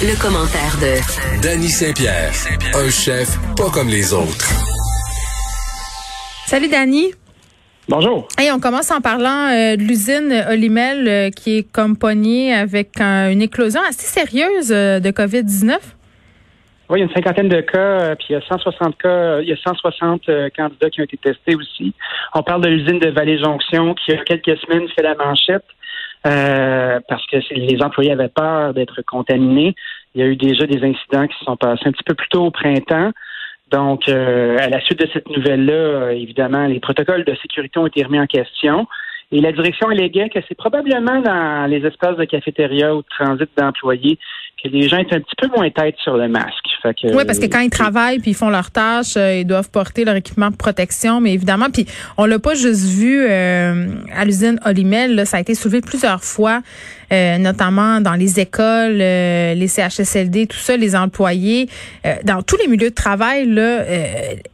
Le, commentaire de Danny Saint-Pierre, un chef pas comme les autres. Salut Danny. Bonjour. Hey, on commence en parlant euh, de l'usine Olimel euh, qui est comme pognée avec une éclosion assez sérieuse euh, de COVID-19. Oui, il y a une cinquantaine de cas, puis il y a 160 cas, il y a 160 candidats qui ont été testés aussi. On parle de l'usine de Vallée-Jonction qui, il y a quelques semaines, fait la manchette. Euh, parce que les employés avaient peur d'être contaminés. Il y a eu déjà des incidents qui se sont passés un petit peu plus tôt au printemps. Donc, euh, à la suite de cette nouvelle-là, euh, évidemment, les protocoles de sécurité ont été remis en question. Et la direction alléguait que c'est probablement dans les espaces de cafétéria ou de transit d'employés que les gens est un petit peu moins tête sur le masque. Oui, parce que quand ils travaillent puis ils font leurs tâches, euh, ils doivent porter leur équipement de protection, mais évidemment, puis on l'a pas juste vu euh, à l'usine Olimel, ça a été soulevé plusieurs fois, euh, notamment dans les écoles, les CHSLD, tout ça, les employés, dans tous les milieux de travail, là,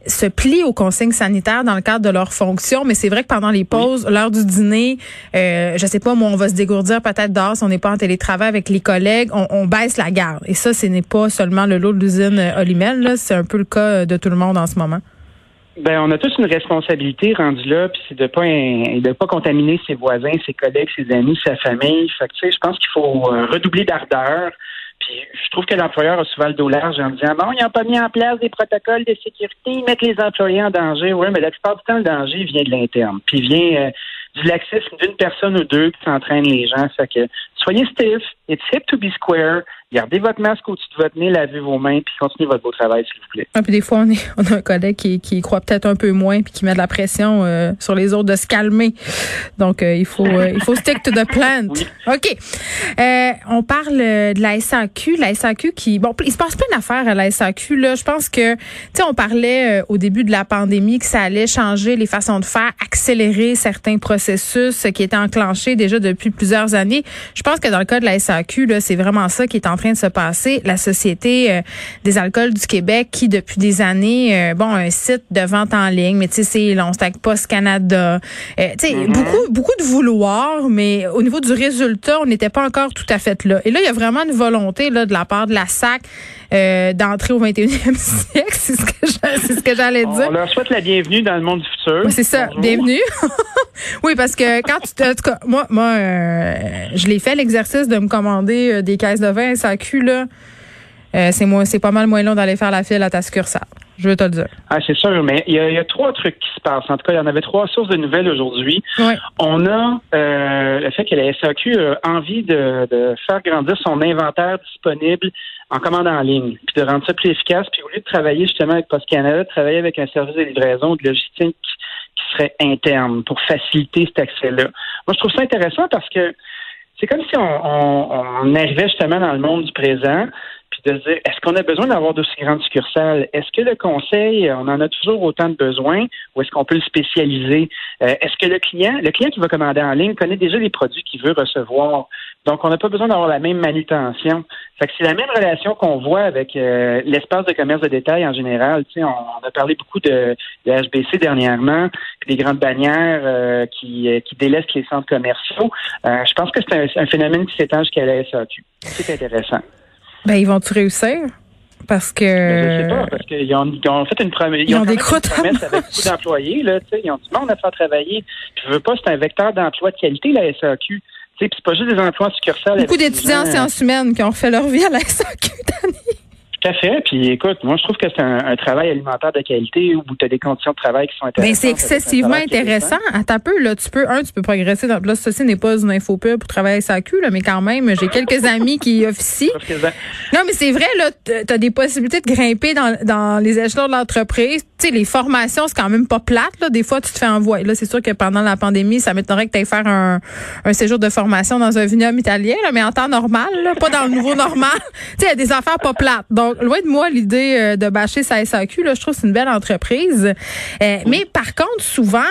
se plient aux consignes sanitaires dans le cadre de leurs fonctions, mais c'est vrai que pendant les pauses, l'heure du dîner, je sais pas, moi, on va se dégourdir peut-être dehors si on n'est pas en télétravail avec les collègues, on, on baisse la garde. Et ça, ce n'est pas seulement le lot de l'usine Olimel, c'est un peu le cas de tout le monde en ce moment. Ben, on a tous une responsabilité rendue là, puis c'est de pas de pas contaminer ses voisins, ses collègues, ses amis, sa famille. Fait que, je pense qu'il faut euh, redoubler d'ardeur. Puis je trouve que l'employeur a souvent le dos large en disant bon, ils n'ont pas mis en place des protocoles de sécurité, ils mettent les employés en danger. Oui, mais la plupart du temps, le danger vient de l'interne. Puis vient euh, du laxisme d'une personne ou deux qui s'entraînent les gens. Fait que soyez stiff, it's hip to be square, Gardez votre masque au-dessus de votre nez, lavez vos mains, puis continuez votre beau travail, s'il vous plaît. Ah, puis des fois, on, est, on a un collègue qui, qui croit peut-être un peu moins, puis qui met de la pression euh, sur les autres de se calmer. Donc, euh, il faut euh, il faut stick to the plan. OK. on parle de la SAQ. La SAQ qui... Bon, il se passe plein d'affaires à la SAQ. Là. Je pense que, tu sais, on parlait au début de la pandémie que ça allait changer les façons de faire, accélérer certains processus qui étaient enclenchés déjà depuis plusieurs années. Je pense que dans le cas de la SAQ, là, c'est vraiment ça qui est en train de se passer. La Société euh, des alcools du Québec qui, depuis des années, euh, bon, un site de vente en ligne, mais tu sais, c'est long, avec Post Canada. Euh, tu sais, mm-hmm. beaucoup, beaucoup de vouloir, mais au niveau du résultat, on n'était pas encore tout à fait là. Et là, il y a vraiment une volonté là de la part de la SAC d'entrer au 21e siècle, c'est ce que c'est ce que j'allais dire. On leur souhaite la bienvenue dans le monde du futur. c'est ça, bienvenue. oui, parce que quand tu, en tout cas, moi, moi, je l'ai fait l'exercice de me commander des caisses de vin SAQ là. Euh, c'est c'est pas mal moins long d'aller faire la file à ta succursale. Je veux te le dire. Ah, c'est sûr, mais il y, a, trois trucs qui se passent. En tout cas, il y en avait trois sources de nouvelles aujourd'hui. On a euh, le fait que la SAQ a envie de, faire grandir son inventaire disponible en commande en ligne, puis de rendre ça plus efficace. Puis au lieu de travailler justement avec Post Canada, de travailler avec un service de livraison de logistique qui serait interne pour faciliter cet accès-là. Moi, je trouve ça intéressant parce que c'est comme si on, arrivait justement dans le monde du présent, puis de dire, est-ce qu'on a besoin d'avoir d'aussi grandes succursales? Est-ce que le conseil, on en a toujours autant de besoins ou est-ce qu'on peut le spécialiser? Euh, est-ce que le client, le client qui va commander en ligne connaît déjà les produits qu'il veut recevoir? Donc, on n'a pas besoin d'avoir la même manutention. Fait que c'est la même relation qu'on voit avec euh, l'espace de commerce de détail en général. Tu sais, on, a parlé beaucoup de, de HBC dernièrement, puis des grandes bannières euh, qui, qui délaissent les centres commerciaux. je pense que c'est un, phénomène qui s'étend jusqu'à la SAQ. C'est intéressant. Ben, ils vont-tu réussir? Parce que. Ben, je sais pas, parce qu'ils ont, ont fait une promesse. Ils, ont, des croûtes avec beaucoup d'employés, là, tu sais. Ils ont du monde à faire travailler. Puis, je veux pas, c'est un vecteur d'emploi de qualité, la SAQ. Puis c'est pas juste des emplois succursales. Beaucoup d'étudiants en sciences humaines qui ont fait leur vie à la SAQ. Tout à fait. Puis écoute, moi je trouve que c'est un, travail alimentaire de qualité où tu as des conditions de travail qui sont ben, intéressantes. Mais c'est excessivement intéressant. À ta peu, là, tu peux, un, tu peux progresser. Dans, là, ceci n'est pas une infopub pour travailler à SAQ, là, mais quand même, j'ai quelques amis qui officient. Non, mais c'est vrai, là, tu as des possibilités de grimper dans, dans les échelons de l'entreprise. Tu sais, les formations, c'est quand même pas plate, là. Des fois, tu te fais envoyer. Là, c'est sûr que pendant la pandémie, ça m'étonnerait que tu ailles faire un, un, séjour de formation dans un vignoble italien, là, mais en temps normal, là, pas dans le nouveau normal. tu sais, il y a des affaires pas plates. Donc, loin de moi l'idée euh, de bâcher sa SAQ. Là, je trouve que c'est une belle entreprise. Euh, mais par contre, souvent,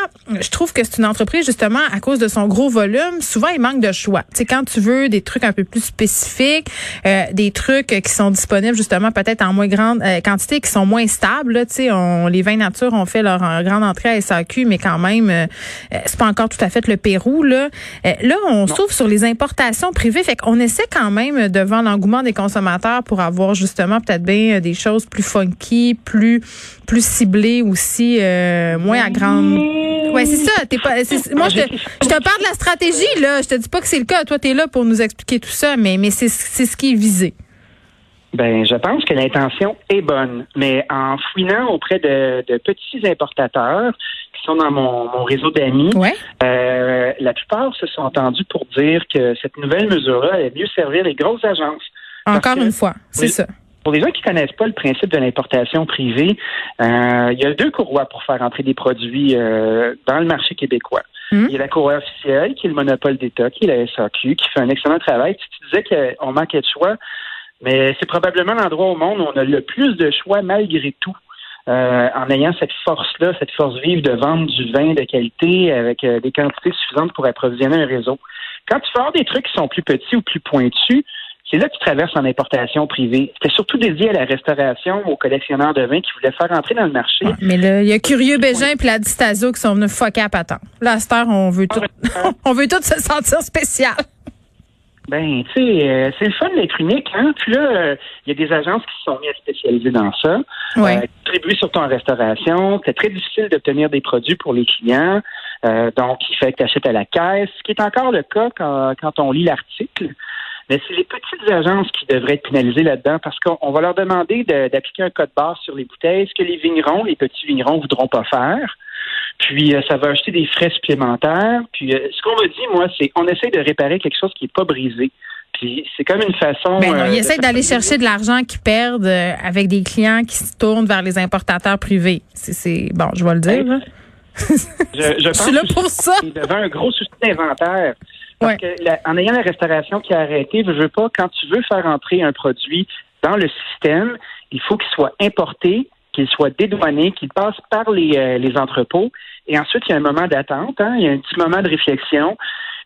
je trouve que c'est une entreprise justement à cause de son gros volume. Souvent, il manque de choix. Tu sais, quand tu veux des trucs un peu plus spécifiques, euh, des trucs qui sont disponibles justement peut-être en moins grande quantité, qui sont moins stables. tu sais, on les les vins nature ont fait leur grande entrée à SAQ, mais quand même, c'est pas encore tout à fait le Pérou. Là, là on s'ouvre sur les importations privées. Fait qu'on essaie quand même, devant l'engouement des consommateurs, pour avoir justement peut-être bien des choses plus funky, plus plus ciblées aussi, moins à grande... Ouais, c'est ça. T'es pas, moi, je te, je te parle de la stratégie, là. Je te dis pas que c'est le cas. Toi, tu es là pour nous expliquer tout ça, mais, mais c'est ce qui est visé. Ben, je pense que l'intention est bonne, mais en fouinant auprès de, petits importateurs qui sont dans mon, réseau d'amis, euh, la plupart se sont entendus pour dire que cette nouvelle mesure-là allait mieux servir les grosses agences. Encore une fois, c'est ça. Pour les gens qui connaissent pas le principe de l'importation privée, euh, il y a deux courroies pour faire entrer des produits euh, dans le marché québécois. Hmm? Il y a la courroie officielle, qui est le monopole d'État, qui est la SAQ, qui fait un excellent travail. tu disais qu'on manquait de choix, mais c'est probablement l'endroit au monde où on a le plus de choix malgré tout. Euh, en ayant cette force-là, cette force vive de vendre du vin de qualité avec euh, des quantités suffisantes pour approvisionner un réseau. Quand tu fais des trucs qui sont plus petits ou plus pointus, c'est là que tu traverses en importation privée. C'était surtout dédié à la restauration, aux collectionneurs de vin qui voulaient faire entrer dans le marché. mais là, il y a Curieux Bégin et la Distasio qui sont venus fucker à patente. Là, à cette heure, on veut tout, on veut tout se sentir spécial. Ben, tu sais, euh, c'est le fun d'être unique, hein. Puis là, euh, il y a des agences qui se sont mises à spécialiser dans ça. Ouais. Euh, surtout en restauration. C'est très difficile d'obtenir des produits pour les clients. Euh, donc, il fait que tu achètes à la caisse, ce qui est encore le cas quand, quand on lit l'article. Mais c'est les petites agences qui devraient être pénalisées là-dedans parce qu'on va leur demander d'appliquer un code barre sur les bouteilles, ce que les vignerons, les petits vignerons, voudront pas faire. Puis euh, ça va acheter des frais supplémentaires. Puis euh, ce qu'on me dit, moi, c'est qu'on essaie de réparer quelque chose qui n'est pas brisé. Puis c'est comme une façon. Ben non, ils essaient d'aller chercher de l'argent qu'ils perdent euh, avec des clients qui se tournent vers les importateurs privés. C'est bon, je vais le dire. je, je, pense suis là pour ça. Un gros souci d'inventaire. En ayant la restauration qui a arrêté, je veux pas, quand tu veux faire entrer un produit dans le système, il faut qu'il soit importé, qu'il soit dédouané, qu'il passe par les, euh, entrepôts. Et ensuite, il y a un moment d'attente, hein, il y a un petit moment de réflexion.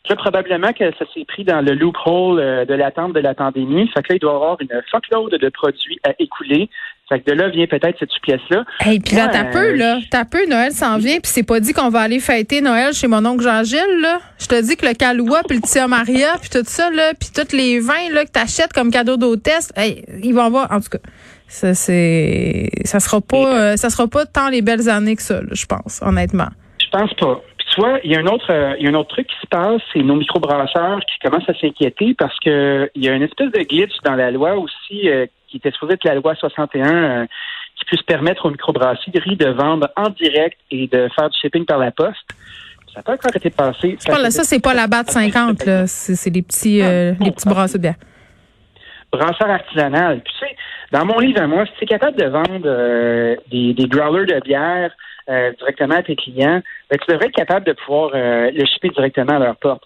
Là, probablement que ça s'est pris dans le loophole euh, de l'attente de la pandémie. Fait que là, il doit y avoir une fuckload de produits à écouler. Fait que de là vient peut-être cette pièce-là. Et puis là, t'as peu, là. T'as peu, Noël s'en vient, puis c'est pas dit qu'on va aller fêter Noël chez mon oncle Jean-Gilles, là. Je te dis que le Caloua, puis le Tia Maria, puis tout ça, là, puis tous les vins, là, que t'achètes comme cadeau d'hôtesse, hey, ils vont avoir, en tout cas. Ça, c'est, ça sera pas, euh, ça sera pas tant les belles années que ça, je pense, honnêtement. Je pense pas. Tu vois, il y a un autre, euh, il y a un autre truc qui se passe, c'est nos microbrasseurs qui commencent à s'inquiéter parce que il y a une espèce de glitch dans la loi aussi euh, qui était supposée être la loi 61 euh, qui puisse permettre aux microbrasseries de vendre en direct et de faire du shipping par la poste. Ça n'a pas encore été passé. Ça, ça c'est pas la BAT 50, là. C'est les petits, les petits brasseurs de bière. Brasseur artisanal. Puis, tu sais, dans mon livre à moi, si tu es capable de vendre des, des growlers de bière euh, directement à tes clients, ben, tu devrais être capable de pouvoir euh, le shipper directement à leur porte.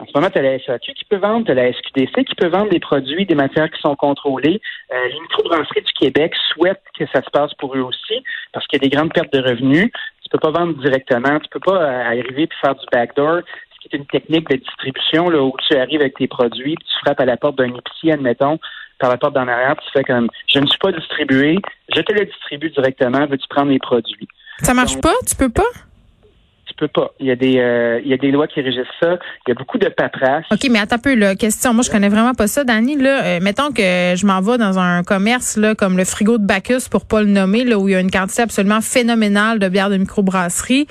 En ce moment, tu as la SAQ qui peut vendre, tu as la SQDC qui peut vendre des produits, des matières qui sont contrôlées. Euh, les microbrasseries du Québec souhaitent que ça se passe pour eux aussi parce qu'il y a des grandes pertes de revenus. Tu peux pas vendre directement, tu peux pas arriver et faire du backdoor, ce qui est une technique de distribution là, où tu arrives avec tes produits, puis tu frappes à la porte d'un épicier, admettons, par la porte d'en arrière, tu fais comme je ne suis pas distribué, je te le distribue directement, veux-tu prendre les produits? Ça marche pas? Tu peux pas? Tu peux pas. Il y a des euh, il y a des lois qui régissent ça. Il y a beaucoup de paperasse. OK, mais attends un peu là, question. Moi, je connais vraiment pas ça, Dani. Là, euh, mettons que je m'en vais dans un commerce là, comme le frigo de Bacchus, pour pas le nommer, là, où il y a une quantité absolument phénoménale de bières de microbrasserie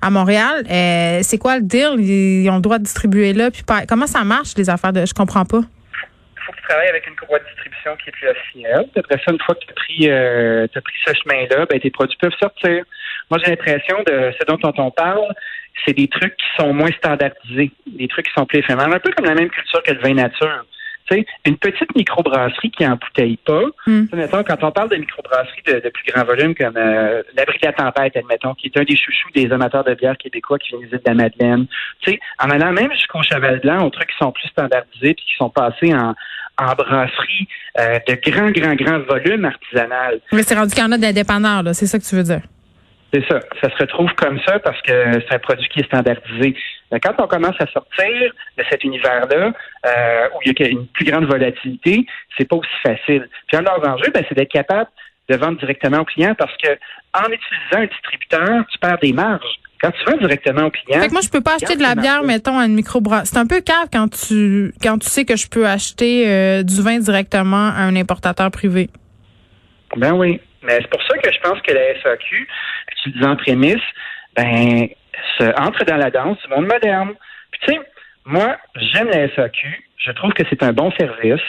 à Montréal. Euh, c'est quoi le deal? Ils ont le droit de distribuer là. Puis comment ça marche, les affaires de. Je comprends pas travailles avec une courroie de distribution qui est plus officielle. Après ça, une fois que tu as pris, euh, pris ce chemin-là, ben, tes produits peuvent sortir. Moi, j'ai l'impression de ce dont on parle, c'est des trucs qui sont moins standardisés, des trucs qui sont plus éphémères, un peu comme la même culture que le vin nature. une petite microbrasserie qui n'embouteille pas. Mm. quand on parle de microbrasserie de, de plus grand volume, comme euh, l'Abri de la tempête, admettons, qui est un des chouchous des amateurs de bière québécois qui viennent de la Madeleine. sais, en allant même jusqu'au Cheval Blanc, aux trucs qui sont plus standardisés puis qui sont passés en, en brasserie euh, de grand, grand, grand volume artisanal. Mais c'est rendu qu'il y en a d'indépendants, là, c'est ça que tu veux dire? C'est ça. Ça se retrouve comme ça parce que c'est un produit qui est standardisé. quand on commence à sortir de cet univers-là, euh, où il y a une plus grande volatilité, c'est pas aussi facile. Puis un de leurs enjeux, ben, c'est d'être capable de vendre directement au client parce que en utilisant un distributeur, tu perds des marges. Quand tu vends directement au client. Fait que moi, je peux pas acheter de la bière, mettons, à une microbrasserie. C'est un peu cave quand tu quand tu sais que je peux acheter euh, du vin directement à un importateur privé. Ben oui. Mais c'est pour ça que je pense que la SAQ, tu le dis en prémisse, ben, se entre dans la danse du monde moderne. Puis tu sais, moi, j'aime la SAQ. Je trouve que c'est un bon service.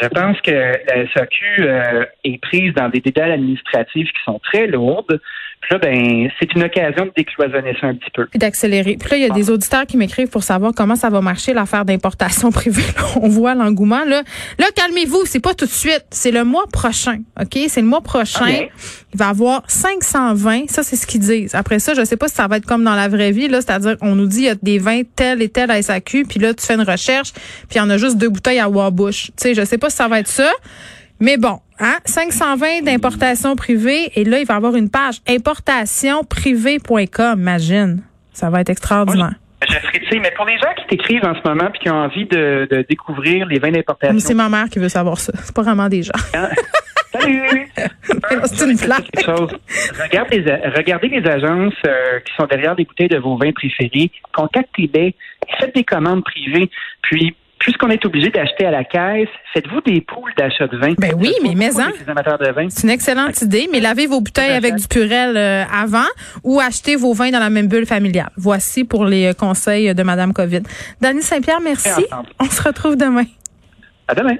Je pense que la SAQ euh, est prise dans des détails administratifs qui sont très lourdes. Puis là, ben, c'est une occasion de décloisonner ça un petit peu. D'accélérer. Puis là, il y a des auditeurs qui m'écrivent pour savoir comment ça va marcher l'affaire d'importation privée. on voit l'engouement. Là, là calmez-vous, c'est pas tout de suite. C'est le mois prochain. OK? C'est le mois prochain. Il va y avoir 520. Ça, c'est ce qu'ils disent. Après ça, je sais pas si ça va être comme dans la vraie vie. là, C'est-à-dire, on nous dit il y a des vins tels et tels à SAQ. Puis là, tu fais une recherche. Puis il y en a juste deux bouteilles à Warbush. Tu sais, je sais pas si ça va être ça. Mais bon, hein, 520 d'importation privée et là, il va y avoir une page importationprivée.com, imagine. Ça va être extraordinaire. Oui. mais pour les gens qui t'écrivent en ce moment puis qui ont envie de, découvrir les vins d'importation. C'est ma mère qui veut savoir ça. C'est pas vraiment des gens. Hein? Salut! C'est une blague. Regardez les, agences euh, qui sont derrière les bouteilles de vos vins préférés. Contactez-les. Faites des commandes privées. Puis, puisqu'on est obligé d'acheter à la caisse, faites-vous des poules d'achat de vin. Ben oui, mais mais hein, c'est une excellente idée, mais lavez vos bouteilles avec du purel euh, avant ou achetez vos vins dans la même bulle familiale. Voici pour les euh, conseils de Madame Covid. Dany Saint-Pierre, merci. On se retrouve demain. À demain.